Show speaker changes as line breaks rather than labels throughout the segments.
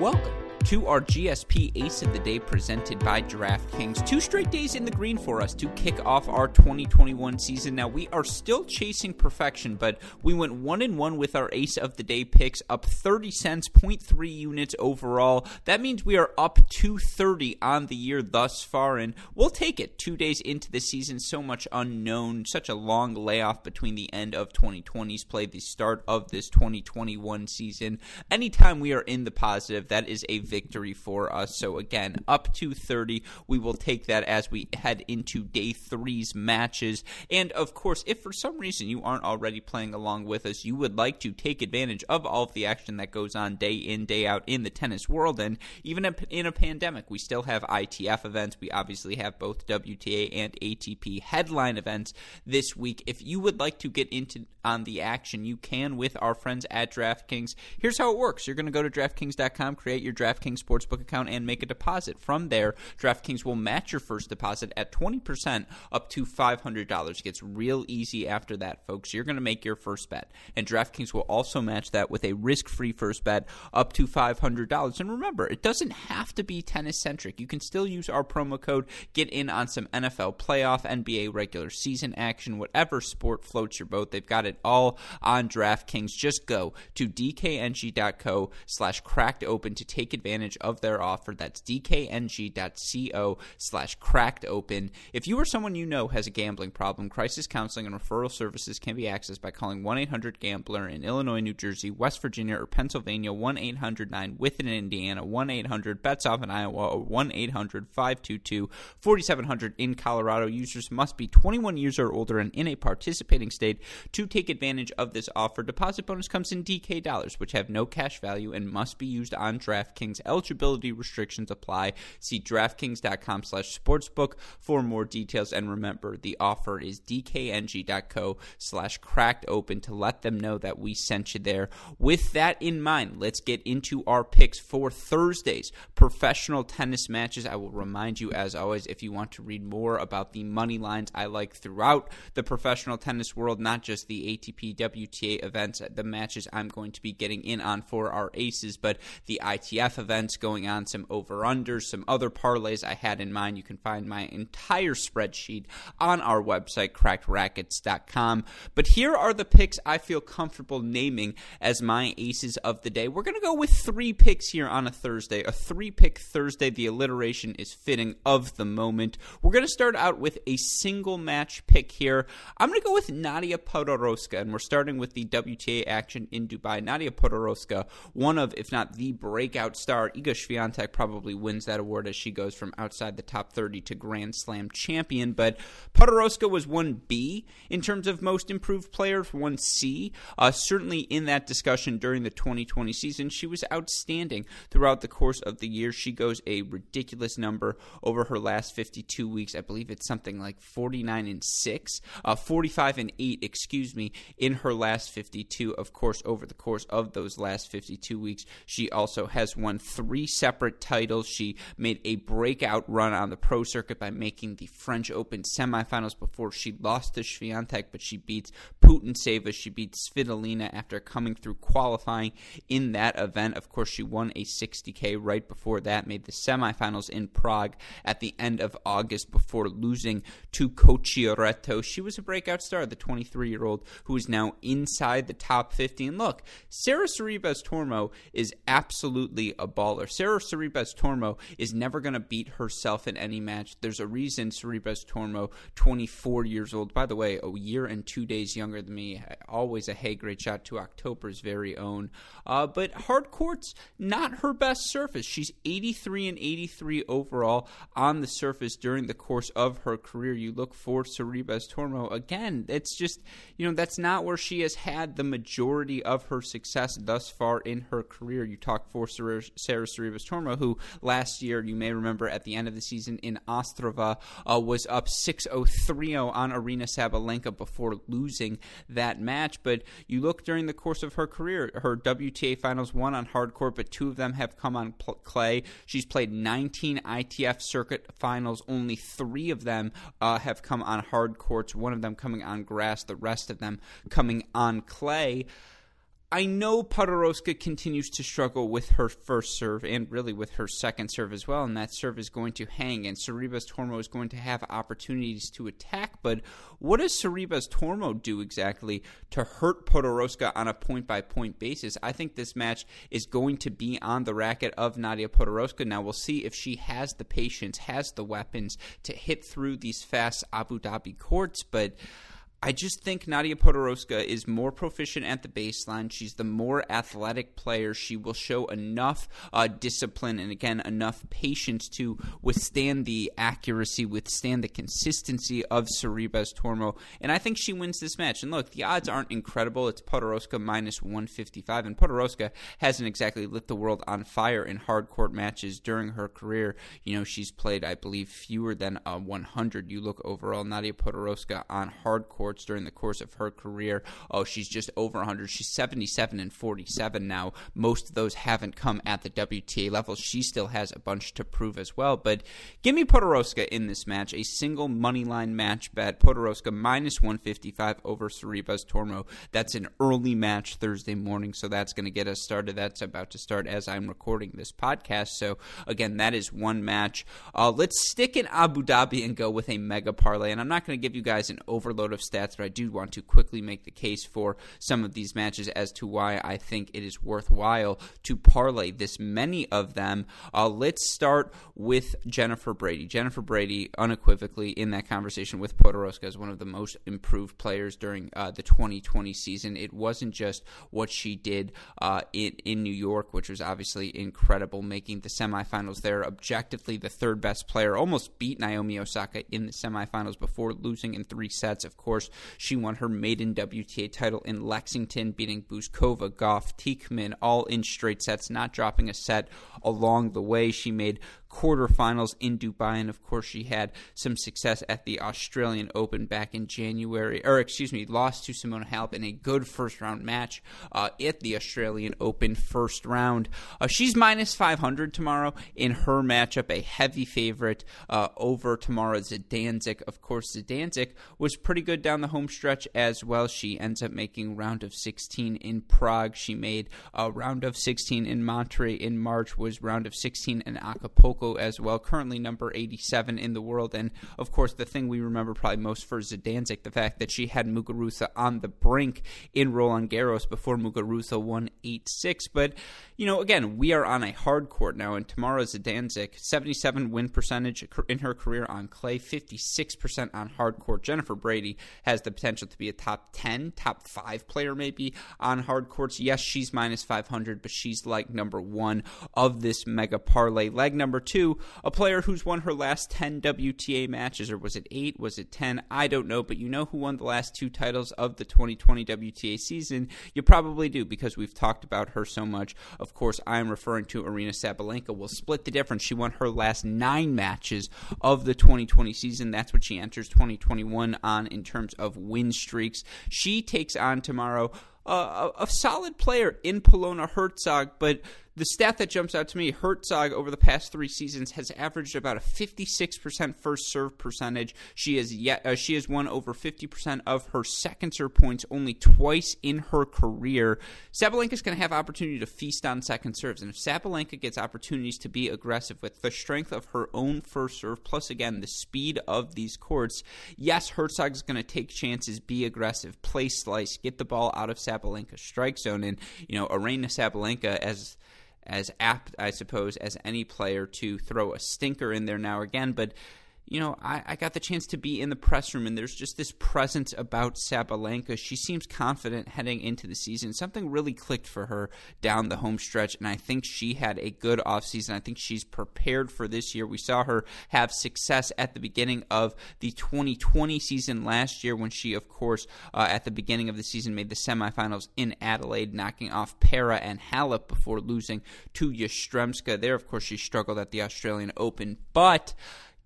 Welcome to our GSP Ace of the Day presented by DraftKings. Two straight days in the green for us to kick off our 2021 season. Now, we are still chasing perfection, but we went one and one with our Ace of the Day picks, up 30 cents, 0.3 units overall. That means we are up 230 on the year thus far, and we'll take it. Two days into the season, so much unknown, such a long layoff between the end of 2020's play, the start of this 2021 season. Anytime we are in the positive, that is a victory for us. So again, up to 30. We will take that as we head into day three's matches. And of course, if for some reason you aren't already playing along with us, you would like to take advantage of all of the action that goes on day in, day out in the tennis world. And even in a pandemic, we still have ITF events. We obviously have both WTA and ATP headline events this week. If you would like to get into on the action, you can with our friends at DraftKings. Here's how it works. You're going to go to DraftKings.com, create your DraftKings DraftKings Sportsbook account and make a deposit. From there, DraftKings will match your first deposit at 20% up to $500. It gets real easy after that, folks. You're going to make your first bet. And DraftKings will also match that with a risk free first bet up to $500. And remember, it doesn't have to be tennis centric. You can still use our promo code, get in on some NFL playoff, NBA regular season action, whatever sport floats your boat. They've got it all on DraftKings. Just go to dkng.co slash cracked open to take advantage advantage of their offer. That's dkng.co slash cracked open. If you or someone you know has a gambling problem, crisis counseling and referral services can be accessed by calling 1 800 Gambler in Illinois, New Jersey, West Virginia, or Pennsylvania, 1 800 9 within Indiana, 1 800 bets off in Iowa, or 1 800 522 4700 in Colorado. Users must be 21 years or older and in a participating state to take advantage of this offer. Deposit bonus comes in DK dollars, which have no cash value and must be used on DraftKings Eligibility restrictions apply. See DraftKings.com slash sportsbook for more details. And remember, the offer is dkng.co slash cracked open to let them know that we sent you there. With that in mind, let's get into our picks for Thursday's professional tennis matches. I will remind you, as always, if you want to read more about the money lines I like throughout the professional tennis world, not just the ATP WTA events, the matches I'm going to be getting in on for our aces, but the ITF events going on, some over unders, some other parlays I had in mind. You can find my entire spreadsheet on our website, crackedrackets.com. But here are the picks I feel comfortable naming as my aces of the day. We're going to go with three picks here on a Thursday, a three pick Thursday. The alliteration is fitting of the moment. We're going to start out with a single match pick here. I'm going to go with Nadia Podoroska, and we're starting with the WTA action in Dubai. Nadia Podoroska, one of, if not the breakout star star Iga Swiatek probably wins that award as she goes from outside the top 30 to Grand Slam champion. But Podoroska was 1B in terms of most improved player, 1C. Uh, certainly in that discussion during the 2020 season, she was outstanding throughout the course of the year. She goes a ridiculous number over her last 52 weeks. I believe it's something like 49 and 6, uh, 45 and 8, excuse me, in her last 52. Of course, over the course of those last 52 weeks, she also has won three separate titles. She made a breakout run on the pro circuit by making the French Open semifinals before she lost to Swiatek, but she beats Putintseva. She beats Svitolina after coming through qualifying in that event. Of course, she won a 60K right before that, made the semifinals in Prague at the end of August before losing to Cocciaretto. She was a breakout star, the 23 year old who is now inside the top 50. And look, Sara Sorribes Tormo is absolutely a baller. Sara Sorribes Tormo is never going to beat herself in any match. There's a reason Sorribes Tormo, 24 years old, by the way, a year and two days younger than me, always a hey great shot to October's very own. Uh, but hard court's not her best surface. She's 83 and 83 overall on the surface during the course of her career. You look for Sorribes Tormo again. It's just you know that's not where she has had the majority of her success thus far in her career. You talk for Sar- Sara Sorribes Tormo, who last year, you may remember at the end of the season in Ostrava, uh, was up 6 0 3 0 on Aryna Sabalenka before losing that match. But you look during the course of her career, her WTA finals, one on hard court, but two of them have come on pl- clay. She's played 19 ITF circuit finals, only three of them uh, have come on hard courts, one of them coming on grass, the rest of them coming on clay. I know Podoroska continues to struggle with her first serve and really with her second serve as well, and that serve is going to hang, and Sorribes Tormo is going to have opportunities to attack. But what does Sorribes Tormo do exactly to hurt Podoroska on a point by point basis? I think this match is going to be on the racket of Nadia Podoroska. Now we'll see if she has the patience, has the weapons to hit through these fast Abu Dhabi courts, but. I just think Nadia Podoroska is more proficient at the baseline. She's the more athletic player. She will show enough uh, discipline and, again, enough patience to withstand the accuracy, withstand the consistency of Sorribes Tormo. And I think she wins this match. And look, the odds aren't incredible. It's Podoroska minus 155. And Podoroska hasn't exactly lit the world on fire in hard court matches during her career. You know, she's played, I believe, fewer than uh, 100. You look overall, Nadia Podoroska on hard courts during the course of her career. Oh, she's just over 100. She's 77 and 47 now. Most of those haven't come at the WTA level. She still has a bunch to prove as well. But give me Podoroska in this match. A single money line match bet. Podoroska minus 155 over Sorribes Tormo. That's an early match Thursday morning, so that's going to get us started. That's about to start as I'm recording this podcast. So again, that is one match. Uh, let's stick in Abu Dhabi and go with a mega parlay. And I'm not going to give you guys an overload of stats stats, but I do want to quickly make the case for some of these matches as to why I think it is worthwhile to parlay this many of them. Uh, let's start with Jennifer Brady. Jennifer Brady, unequivocally, in that conversation with Podoroska, is one of the most improved players during uh, the 2020 season. It wasn't just what she did uh, in, in New York, which was obviously incredible, making the semifinals there. Objectively, the third best player, almost beat Naomi Osaka in the semifinals before losing in three sets. Of course, she won her maiden WTA title in Lexington, beating Bouzkova, Gauff, Teichmann, all in straight sets, not dropping a set along the way. She made quarterfinals in Dubai, and of course, she had some success at the Australian Open back in January, or excuse me, lost to Simona Halep in a good first round match uh, at the Australian Open first round. Uh, she's minus 500 tomorrow in her matchup, a heavy favorite uh, over tomorrow. Zidansek, of course, Zidansek was pretty good down the home stretch as well. She ends up making round of 16 in Prague. She made a round of 16 in Monterrey in March, was round of 16 in Acapulco as well, currently number 87 in the world. And of course, the thing we remember probably most for Zidansek, the fact that she had Muguruza on the brink in Roland Garros before Muguruza won 8 6. But, you know, again, we are on a hard court now, and Tamara Zidansek, 77 win percentage in her career on clay, 56% on hard court. Jennifer Brady has the potential to be a top 10, top 5 player maybe on hard courts. Yes, she's minus 500, but she's like number one of this mega parlay. Leg number two, a player who's won her last 10 WTA matches, or was it eight? Was it 10? I don't know, but you know who won the last two titles of the 2020 WTA season? You probably do because we've talked about her so much. Of course, I'm referring to Aryna Sabalenka. We'll split the difference. She won her last nine matches of the 2020 season. That's what she enters 2021 on in terms of win streaks. She takes on tomorrow uh, a, solid player in Polona Hercog, but the stat that jumps out to me Hercog over the past three seasons has averaged about a 56% first serve percentage. She has yet uh, she has won over 50% of her second serve points only twice in her career. Sabalenka is going to have opportunity to feast on second serves, and if Sabalenka gets opportunities to be aggressive with the strength of her own first serve, plus again the speed of these courts, yes, Hercog is going to take chances, be aggressive, play slice, get the ball out of Sabalenka's strike zone, and you know Aryna Sabalenka as as apt, I suppose, as any player to throw a stinker in there now again. But you know, I, I, got the chance to be in the press room, and there's just this presence about Sabalenka. She seems confident heading into the season. Something really clicked for her down the home stretch, and I think she had a good offseason. I think she's prepared for this year. We saw her have success at the beginning of the 2020 season last year when she, of course, uh, at the beginning of the season made the semifinals in Adelaide, knocking off Pera and Halep before losing to Yastremska. There, of course, she struggled at the Australian Open, but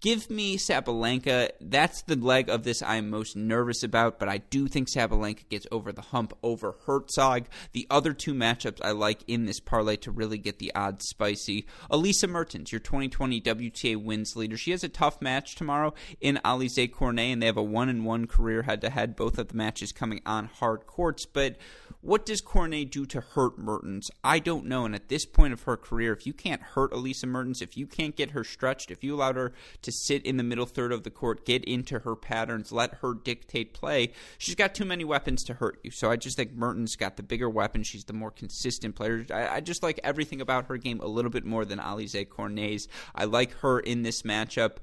Give me Sabalenka. That's the leg of this I'm most nervous about, but I do think Sabalenka gets over the hump over Hercog. The other two matchups I like in this parlay to really get the odds spicy. Elise Mertens, your 2020 WTA wins leader. She has a tough match tomorrow in Alizé Cornet, and they have a one and one career head to head. Both of the matches coming on hard courts, but What does Cornet do to hurt Mertens? I don't know. And at this point of her career, if you can't hurt Elise Mertens, if you can't get her stretched, if you allowed her to sit in the middle third of the court, get into her patterns, let her dictate play, she's got too many weapons to hurt you. So I just think Mertens got the bigger weapon. She's the more consistent player. I, I just like everything about her game a little bit more than Alize Cornet's. I like her in this matchup.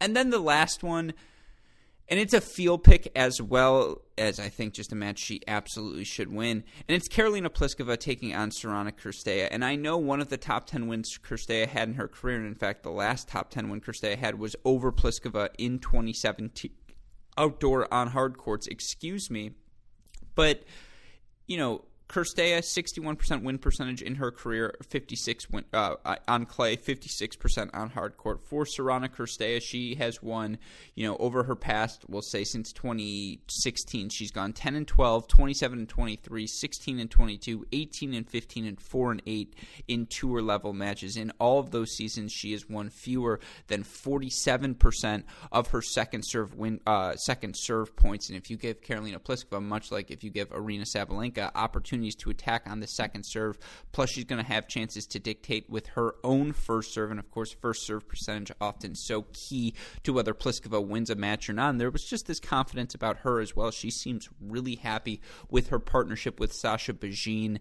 And then the last one and it's a field pick as well as I think just a match she absolutely should win. And it's Karolina Pliskova taking on Sorana Cirstea. And I know one of the top 10 wins Cirstea had in her career, and in fact, the last top 10 win Cirstea had was over Pliskova in 2017 outdoor on hard courts, excuse me. But, you know, Cirstea, 61% win percentage in her career, 56 win, uh, on clay, 56% on hard court. For Sorana Cirstea, she has won, you know, over her past, we'll say since 2016, she's gone 10 and 12, 27 and 23, 16 and 22, 18 and 15, and 4 and 8 in tour level matches. In all of those seasons, she has won fewer than 47% of her second serve win, uh, second serve points. And if you give Karolina Pliskova, much like if you give Aryna Sabalenka, opportunity to attack on the second serve. Plus, she's going to have chances to dictate with her own first serve. And of course, first serve percentage often so key to whether Pliskova wins a match or not. And there was just this confidence about her as well. She seems really happy with her partnership with Sasha Bajin.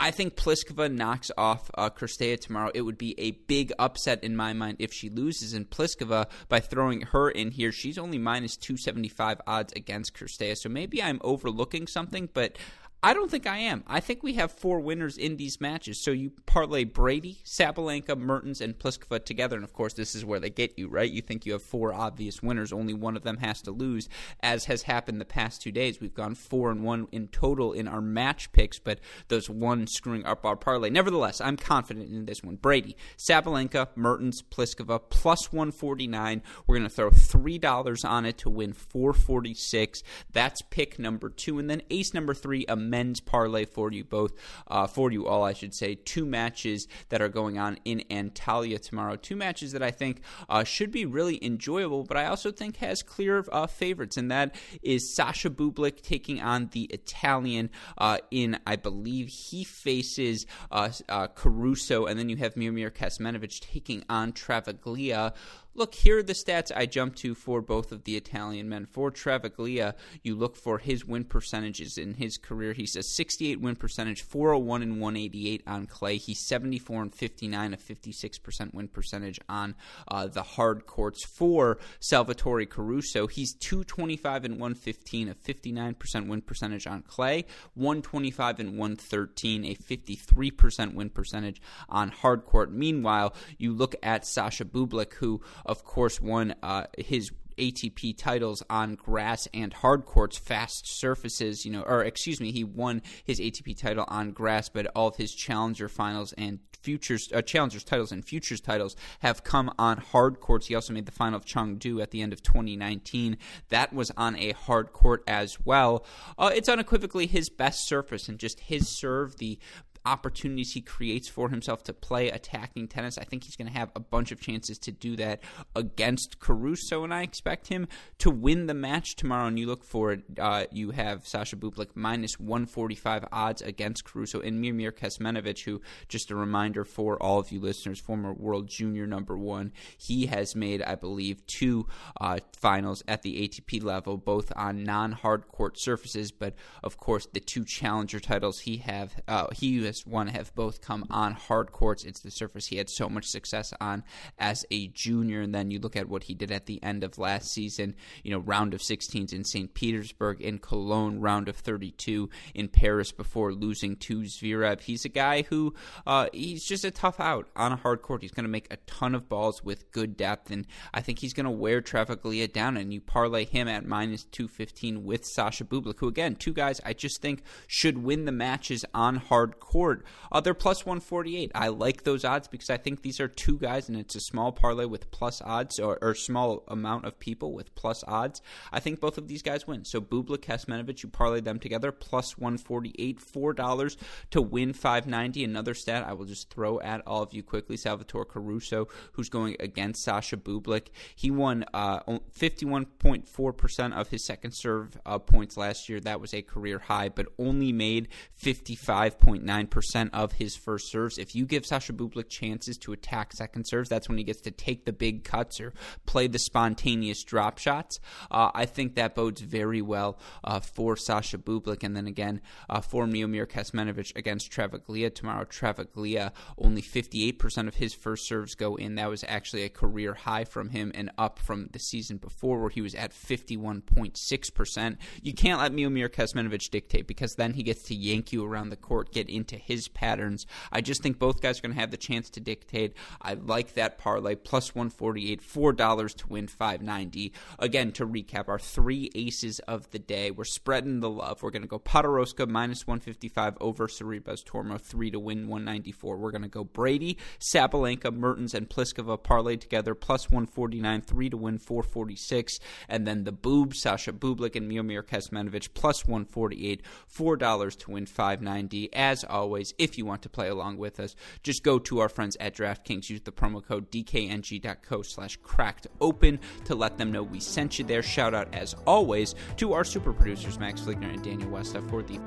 I think Pliskova knocks off uh, Cirstea tomorrow. It would be a big upset in my mind if she loses. And Pliskova, by throwing her in here, she's only minus 275 odds against Cirstea. So maybe I'm overlooking something, but I don't think I am. I think we have four winners in these matches. So you parlay Brady, Sabalenka, Mertens, and Pliskova together. And of course, this is where they get you, right? You think you have four obvious winners. Only one of them has to lose, as has happened the past two days. We've gone four and one in total in our match picks, but those one screwing up our parlay. Nevertheless, I'm confident in this one. Brady, Sabalenka, Mertens, Pliskova, plus 149. We're going to throw $3 on it to win 446. That's pick number two. And then ace number three, a men's parlay for you both, uh, for you all, I should say. Two matches that are going on in Antalya tomorrow. Two matches that I think uh, should be really enjoyable, but I also think has clear uh, favorites, and that is Sasha Bublik taking on the Italian uh, in, I believe, he faces uh, uh, Caruso, and then you have Miomir Kecmanovic taking on Travaglia look, here are the stats I jumped to for both of the Italian men. For Travaglia, you look for his win percentages in his career. He's a 68 win percentage, 401 and 188 on clay. He's 74 and 59, a 56% win percentage on uh, the hard courts. For Salvatore Caruso, he's 225 and 115, a 59% win percentage on clay, 125 and 113, a 53% win percentage on hard court. Meanwhile, you look at Sasha Bublik, who of course, won uh, his ATP titles on grass and hard courts, fast surfaces, you know, or excuse me, he won his ATP title on grass, but all of his challenger finals and futures uh, challengers titles and futures titles have come on hard courts. He also made the final of Chengdu at the end of 2019. That was on a hard court as well. Uh, it's unequivocally his best surface and just his serve, the opportunities he creates for himself to play attacking tennis. I think he's going to have a bunch of chances to do that against Caruso, and I expect him to win the match tomorrow. And you look for it, uh, you have Sasha Bublik minus 145 odds against Caruso, and Miomir Kecmanovic, who, just a reminder for all of you listeners, former world junior number one, he has made, I believe, two uh, finals at the ATP level, both on non-hard court surfaces, but of course the two challenger titles he have uh, he has one have both come on hard courts. It's the surface he had so much success on as a junior. And then you look at what he did at the end of last season, you know, round of 16s in St. Petersburg, in Cologne, round of 32 in Paris before losing to Zverev. He's a guy who uh, he's just a tough out on a hard court. He's going to make a ton of balls with good depth, and I think he's going to wear Travaglia down. And you parlay him at minus 215 with Sasha Bublik, who, again, two guys I just think should win the matches on hard court court, uh, they're plus 148. I like those odds because I think these are two guys, and it's a small parlay with plus odds, or, or small amount of people with plus odds. I think both of these guys win. So Bublik, Kecmanovic, you parlay them together, plus 148, $4 to win 590. Another stat I will just throw at all of you quickly Salvatore Caruso, who's going against Sasha Bublik. He won uh, 51.4% of his second serve uh, points last year. That was a career high, but only made 55.9% of his first serves. If you give Sasha Bublik chances to attack second serves, that's when he gets to take the big cuts or play the spontaneous drop shots. Uh, I think that bodes very well uh, for Sasha Bublik. And then again, uh, for Miomir Kecmanovic against Travaglia tomorrow. Travaglia, only 58% of his first serves go in. That was actually a career high from him and up from the season before where he was at 51.6%. You can't let Miomir Kecmanovic dictate because then he gets to yank you around the court, get into his patterns. I just think both guys are going to have the chance to dictate. I like that parlay, plus 148, $4 to win 590. Again, to recap, our three aces of the day. We're spreading the love. We're going to go Podoroska minus 155 over Sorribes Tormo, 3 to win 194. We're going to go Brady, Sabalenka, Mertens, and Pliskova parlay together, plus 149, 3 to win 446. And then the Boob, Sasha Bublik, and Miomir Kecmanovic, plus 148, $4 to win 590. As always, if you want to play along with us, just go to our friends at DraftKings. Use the promo code DKNG.co slash cracked open to let them know we sent you there. Shout out, as always, to our super producers, Max Fligner and Daniel Westa, for the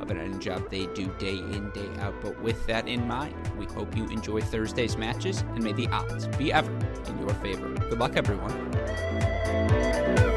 of an end job they do day in, day out. But with that in mind, we hope you enjoy Thursday's matches and may the odds be ever in your favor. Good luck, everyone.